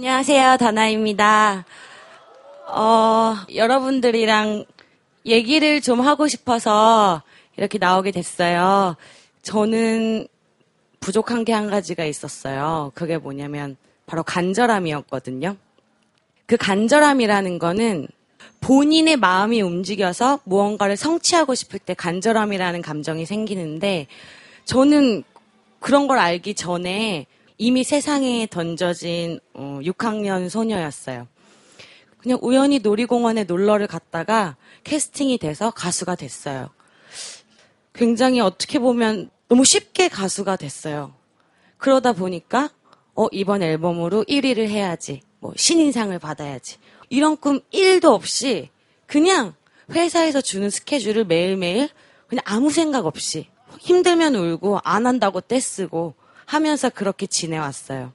안녕하세요. 다나입니다. 어, 여러분들이랑 얘기를 좀 하고 싶어서 이렇게 나오게 됐어요. 저는 부족한 게 한 가지가 있었어요. 그게 뭐냐면 바로 간절함이었거든요. 그 간절함이라는 거는 본인의 마음이 움직여서 무언가를 성취하고 싶을 때 간절함이라는 감정이 생기는데 저는 그런 걸 알기 전에 이미 세상에 던져진 어, 6학년 소녀였어요. 그냥 우연히 놀이공원에 놀러를 갔다가 캐스팅이 돼서 가수가 됐어요. 굉장히 어떻게 보면 너무 쉽게 가수가 됐어요. 그러다 보니까 어 이번 앨범으로 1위를 해야지. 뭐 신인상을 받아야지. 이런 꿈 1도 없이 그냥 회사에서 주는 스케줄을 매일매일 그냥 아무 생각 없이 힘들면 울고 안 한다고 떼쓰고 하면서 그렇게 지내왔어요.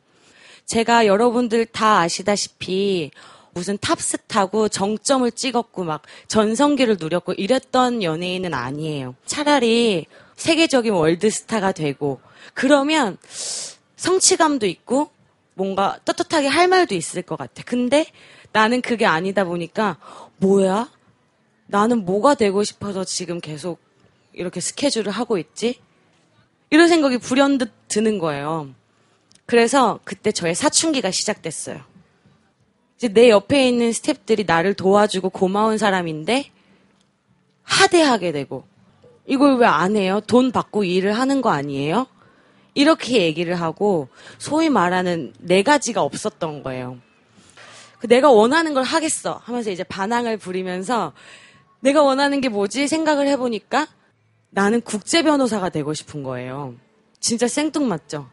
제가 여러분들 다 아시다시피 무슨 탑스타고 정점을 찍었고 막 전성기를 누렸고 이랬던 연예인은 아니에요. 차라리 세계적인 월드스타가 되고 그러면 성취감도 있고 뭔가 떳떳하게 할 말도 있을 것 같아. 근데 나는 그게 아니다 보니까 뭐야? 나는 뭐가 되고 싶어서 지금 계속 이렇게 스케줄을 하고 있지? 이런 생각이 불현듯 드는 거예요. 그래서 그때 저의 사춘기가 시작됐어요. 이제 내 옆에 있는 스탭들이 나를 도와주고 고마운 사람인데 하대하게 되고 이걸 왜 안 해요? 돈 받고 일을 하는 거 아니에요? 이렇게 얘기를 하고 소위 말하는 네 가지가 없었던 거예요. 그 내가 원하는 걸 하겠어 하면서 이제 반항을 부리면서 내가 원하는 게 뭐지 생각을 해보니까 나는 국제 변호사가 되고 싶은 거예요. 진짜 생뚱맞죠?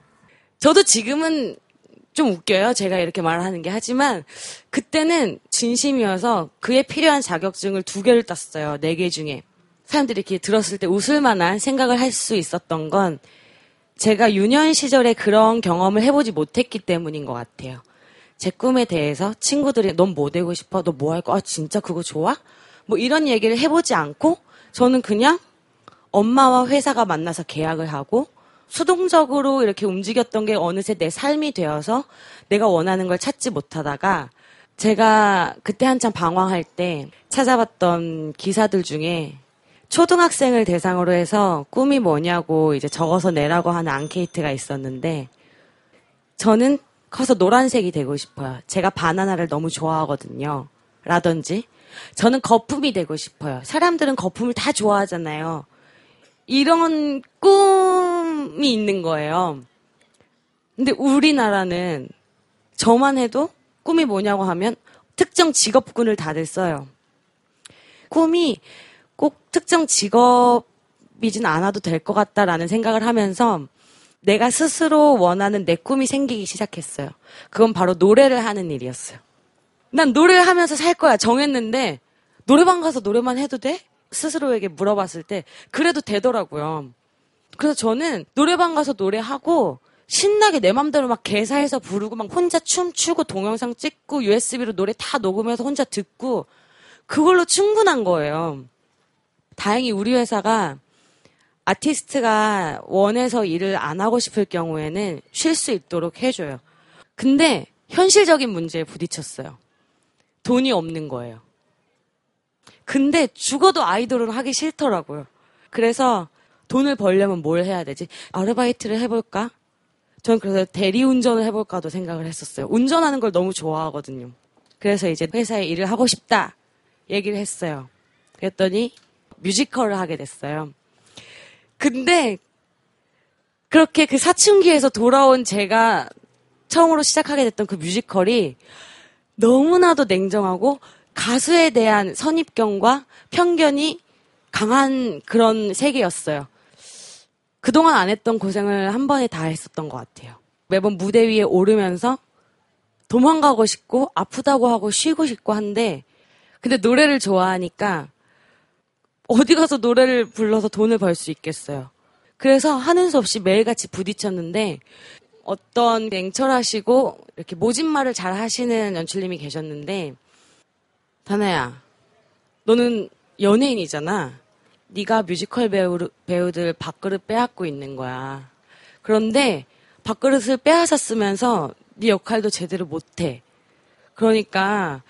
저도 지금은 좀 웃겨요. 제가 이렇게 말하는 게. 하지만 그때는 진심이어서 그에 필요한 자격증을 두 개를 땄어요. 네 개 중에. 사람들이 이렇게 들었을 때 웃을 만한 생각을 할 수 있었던 건 제가 유년 시절에 그런 경험을 해보지 못했기 때문인 것 같아요. 제 꿈에 대해서 친구들이 넌 뭐 되고 싶어? 너 뭐 할 거야? 아, 진짜 그거 좋아? 뭐 이런 얘기를 해보지 않고 저는 그냥 엄마와 회사가 만나서 계약을 하고 수동적으로 이렇게 움직였던 게 어느새 내 삶이 되어서 내가 원하는 걸 찾지 못하다가 제가 그때 한참 방황할 때 찾아봤던 기사들 중에 초등학생을 대상으로 해서 꿈이 뭐냐고 이제 적어서 내라고 하는 앙케이트가 있었는데 저는 커서 노란색이 되고 싶어요. 제가 바나나를 너무 좋아하거든요. 라든지 저는 거품이 되고 싶어요. 사람들은 거품을 다 좋아하잖아요. 이런 꿈이 있는 거예요. 근데 우리나라는 저만 해도 꿈이 뭐냐고 하면 특정 직업군을 다들 써요. 꿈이 꼭 특정 직업이진 않아도 될 것 같다라는 생각을 하면서 내가 스스로 원하는 내 꿈이 생기기 시작했어요. 그건 바로 노래를 하는 일이었어요. 난 노래를 하면서 살 거야 정했는데 노래방 가서 노래만 해도 돼? 스스로에게 물어봤을 때 그래도 되더라고요. 그래서 저는 노래방 가서 노래하고 신나게 내 맘대로 막 개사해서 부르고 막 혼자 춤추고 동영상 찍고 USB로 노래 다 녹음해서 혼자 듣고 그걸로 충분한 거예요. 다행히 우리 회사가 아티스트가 원해서 일을 안 하고 싶을 경우에는 쉴 수 있도록 해줘요. 근데 현실적인 문제에 부딪혔어요. 돈이 없는 거예요. 근데 죽어도 아이돌은 하기 싫더라고요. 그래서 돈을 벌려면 뭘 해야 되지? 아르바이트를 해볼까? 저는 그래서 대리운전을 해볼까도 생각을 했었어요. 운전하는 걸 너무 좋아하거든요. 그래서 이제 회사에 일을 하고 싶다 얘기를 했어요. 그랬더니 뮤지컬을 하게 됐어요. 근데 그렇게 그 사춘기에서 돌아온 제가 처음으로 시작하게 됐던 그 뮤지컬이 너무나도 냉정하고 가수에 대한 선입견과 편견이 강한 그런 세계였어요. 그동안 안 했던 고생을 한 번에 다 했었던 것 같아요. 매번 무대 위에 오르면서 도망가고 싶고 아프다고 하고 쉬고 싶고 한데 근데 노래를 좋아하니까 어디 가서 노래를 불러서 돈을 벌 수 있겠어요. 그래서 하는 수 없이 매일같이 부딪혔는데 어떤 냉철하시고 이렇게 모진말을 잘 하시는 연출님이 계셨는데 다나야 너는 연예인이잖아. 네가 뮤지컬 배우, 배우들 밥그릇 빼앗고 있는 거야. 그런데 밥그릇을 빼앗았으면서 네 역할도 제대로 못해. 그러니까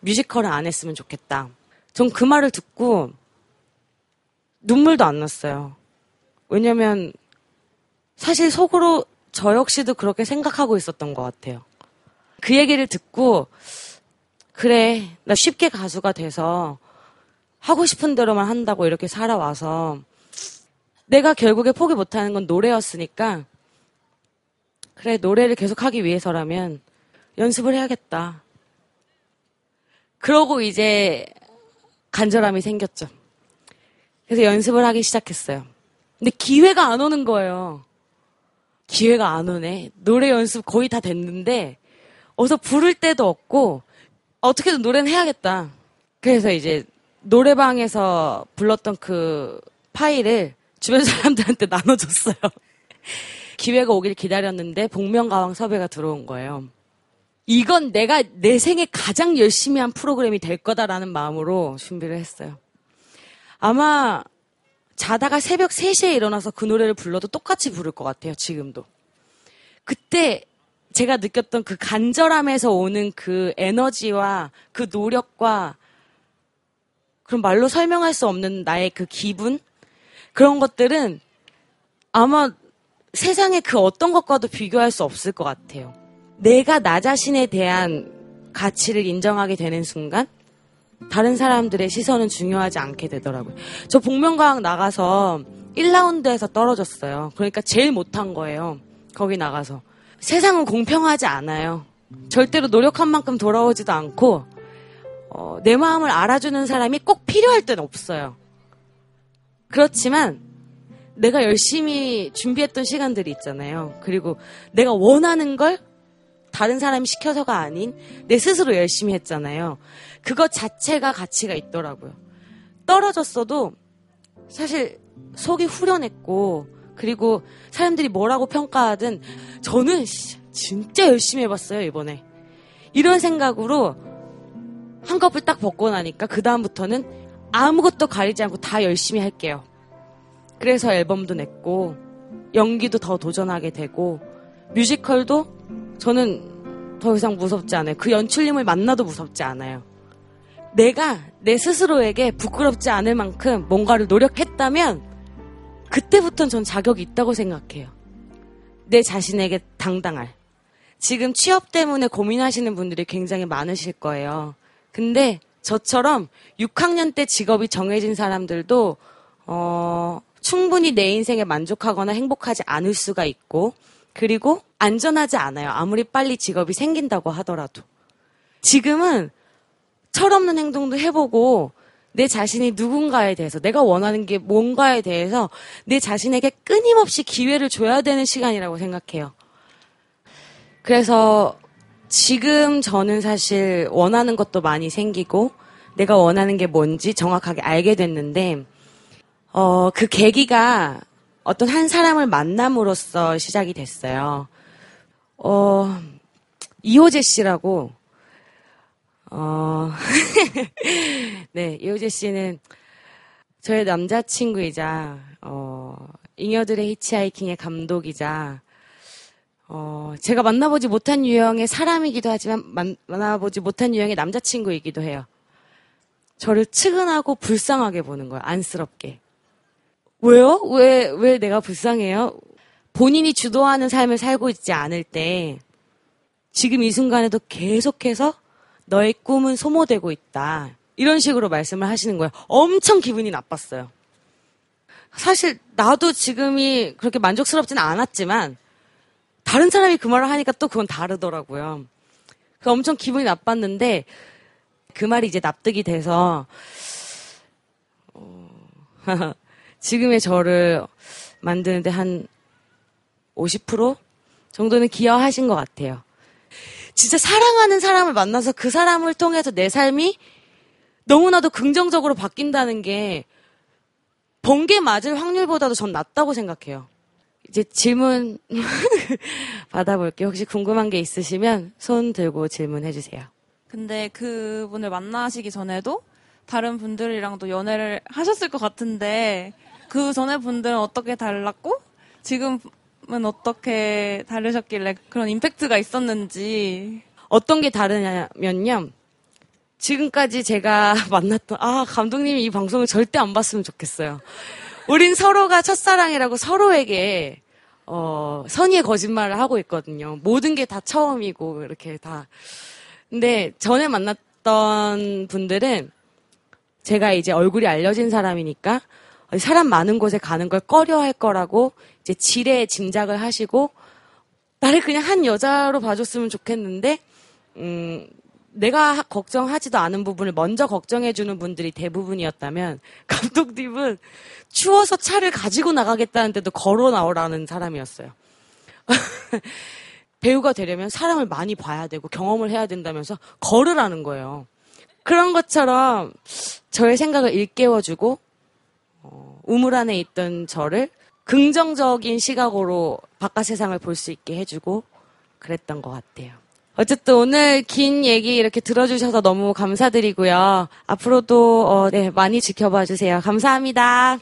뮤지컬을 안 했으면 좋겠다. 전 그 말을 듣고 눈물도 안 났어요. 왜냐면 사실 속으로 저 역시도 그렇게 생각하고 있었던 것 같아요. 그 얘기를 듣고 그래 나 쉽게 가수가 돼서 하고 싶은 대로만 한다고 이렇게 살아와서 내가 결국에 포기 못하는 건 노래였으니까 그래 노래를 계속 하기 위해서라면 연습을 해야겠다. 그러고 이제 간절함이 생겼죠. 그래서 연습을 하기 시작했어요. 근데 기회가 안 오는 거예요. 기회가 안 오네. 노래 연습 거의 다 됐는데 어서 부를 때도 없고 어떻게든 노래는 해야겠다. 그래서 이제 노래방에서 불렀던 그 파일을 주변 사람들한테 나눠줬어요. 기회가 오길 기다렸는데 복면가왕 섭외가 들어온 거예요. 이건 내가 내 생에 가장 열심히 한 프로그램이 될 거다라는 마음으로 준비를 했어요. 아마 자다가 새벽 3시에 일어나서 그 노래를 불러도 똑같이 부를 것 같아요, 지금도. 그때 제가 느꼈던 그 간절함에서 오는 그 에너지와 그 노력과 그런 말로 설명할 수 없는 나의 그 기분? 그런 것들은 아마 세상의 그 어떤 것과도 비교할 수 없을 것 같아요. 내가 나 자신에 대한 가치를 인정하게 되는 순간 다른 사람들의 시선은 중요하지 않게 되더라고요. 저 복면가왕 나가서 1라운드에서 떨어졌어요. 그러니까 제일 못한 거예요. 거기 나가서. 세상은 공평하지 않아요. 절대로 노력한 만큼 돌아오지도 않고 어, 내 마음을 알아주는 사람이 꼭 필요할 때는 없어요. 그렇지만 내가 열심히 준비했던 시간들이 있잖아요. 그리고 내가 원하는 걸 다른 사람이 시켜서가 아닌 내 스스로 열심히 했잖아요. 그것 자체가 가치가 있더라고요. 떨어졌어도 사실 속이 후련했고 그리고 사람들이 뭐라고 평가하든 저는 진짜 열심히 해봤어요 이번에 이런 생각으로 한꺼풀 딱 벗고 나니까 그 다음부터는 아무것도 가리지 않고 다 열심히 할게요. 그래서 앨범도 냈고 연기도 더 도전하게 되고 뮤지컬도 저는 더 이상 무섭지 않아요. 그 연출님을 만나도 무섭지 않아요. 내가 내 스스로에게 부끄럽지 않을 만큼 뭔가를 노력했다면 그때부터는 전 자격이 있다고 생각해요. 내 자신에게 당당할. 지금 취업 때문에 고민하시는 분들이 굉장히 많으실 거예요. 근데 저처럼 6학년 때 직업이 정해진 사람들도 어, 충분히 내 인생에 만족하거나 행복하지 않을 수가 있고 그리고 안전하지 않아요. 아무리 빨리 직업이 생긴다고 하더라도. 지금은 철없는 행동도 해보고 내 자신이 누군가에 대해서 내가 원하는 게 뭔가에 대해서 내 자신에게 끊임없이 기회를 줘야 되는 시간이라고 생각해요. 그래서 지금 저는 사실 원하는 것도 많이 생기고 내가 원하는 게 뭔지 정확하게 알게 됐는데 어, 그 계기가 어떤 한 사람을 만남으로써 시작이 됐어요. 어, 이호재 씨라고 어, 네, 이호재 씨는 저의 남자친구이자, 어, 잉여들의 히치하이킹의 감독이자, 어, 제가 만나보지 못한 유형의 사람이기도 하지만 만, 만 나보지 못한 유형의 남자친구이기도 해요. 저를 측은하고 불쌍하게 보는 거예요. 안쓰럽게. 왜요? 왜, 왜 내가 불쌍해요? 본인이 주도하는 삶을 살고 있지 않을 때, 지금 이 순간에도 계속해서 너의 꿈은 소모되고 있다. 이런 식으로 말씀을 하시는 거예요. 엄청 기분이 나빴어요. 사실 나도 지금이 그렇게 만족스럽지는 않았지만 다른 사람이 그 말을 하니까 또 그건 다르더라고요. 그 엄청 기분이 나빴는데 그 말이 이제 납득이 돼서 어... 지금의 저를 만드는데 한 50% 정도는 기여하신 것 같아요. 진짜 사랑하는 사람을 만나서 그 사람을 통해서 내 삶이 너무나도 긍정적으로 바뀐다는 게 번개 맞을 확률보다도 전 낫다고 생각해요. 이제 질문 받아볼게요. 혹시 궁금한 게 있으시면 손 들고 질문해 주세요. 근데 그분을 만나시기 전에도 다른 분들이랑도 연애를 하셨을 것 같은데 그 전에 분들은 어떻게 달랐고 지금 어떻게 다르셨길래 그런 임팩트가 있었는지. 어떤 게 다르냐면요. 지금까지 제가 만났던, 아, 감독님이 이 방송을 절대 안 봤으면 좋겠어요. 우린 서로가 첫사랑이라고 서로에게, 어, 선의의 거짓말을 하고 있거든요. 모든 게 다 처음이고, 이렇게 다. 근데 전에 만났던 분들은 제가 이제 얼굴이 알려진 사람이니까 사람 많은 곳에 가는 걸 꺼려 할 거라고 이제 지레 짐작을 하시고 나를 그냥 한 여자로 봐줬으면 좋겠는데, 음, 내가 하- 걱정하지도 않은 부분을 먼저 걱정해주는 분들이 대부분이었다면, 감독님은 추워서 차를 가지고 나가겠다는데도 걸어 나오라는 사람이었어요. 배우가 되려면 사람을 많이 봐야 되고 경험을 해야 된다면서 걸으라는 거예요. 그런 것처럼 저의 생각을 일깨워주고, 어, 우물 안에 있던 저를 긍정적인 시각으로 바깥 세상을 볼 수 있게 해주고 그랬던 것 같아요. 어쨌든 오늘 긴 얘기 이렇게 들어주셔서 너무 감사드리고요. 앞으로도 어, 네, 많이 지켜봐 주세요. 감사합니다.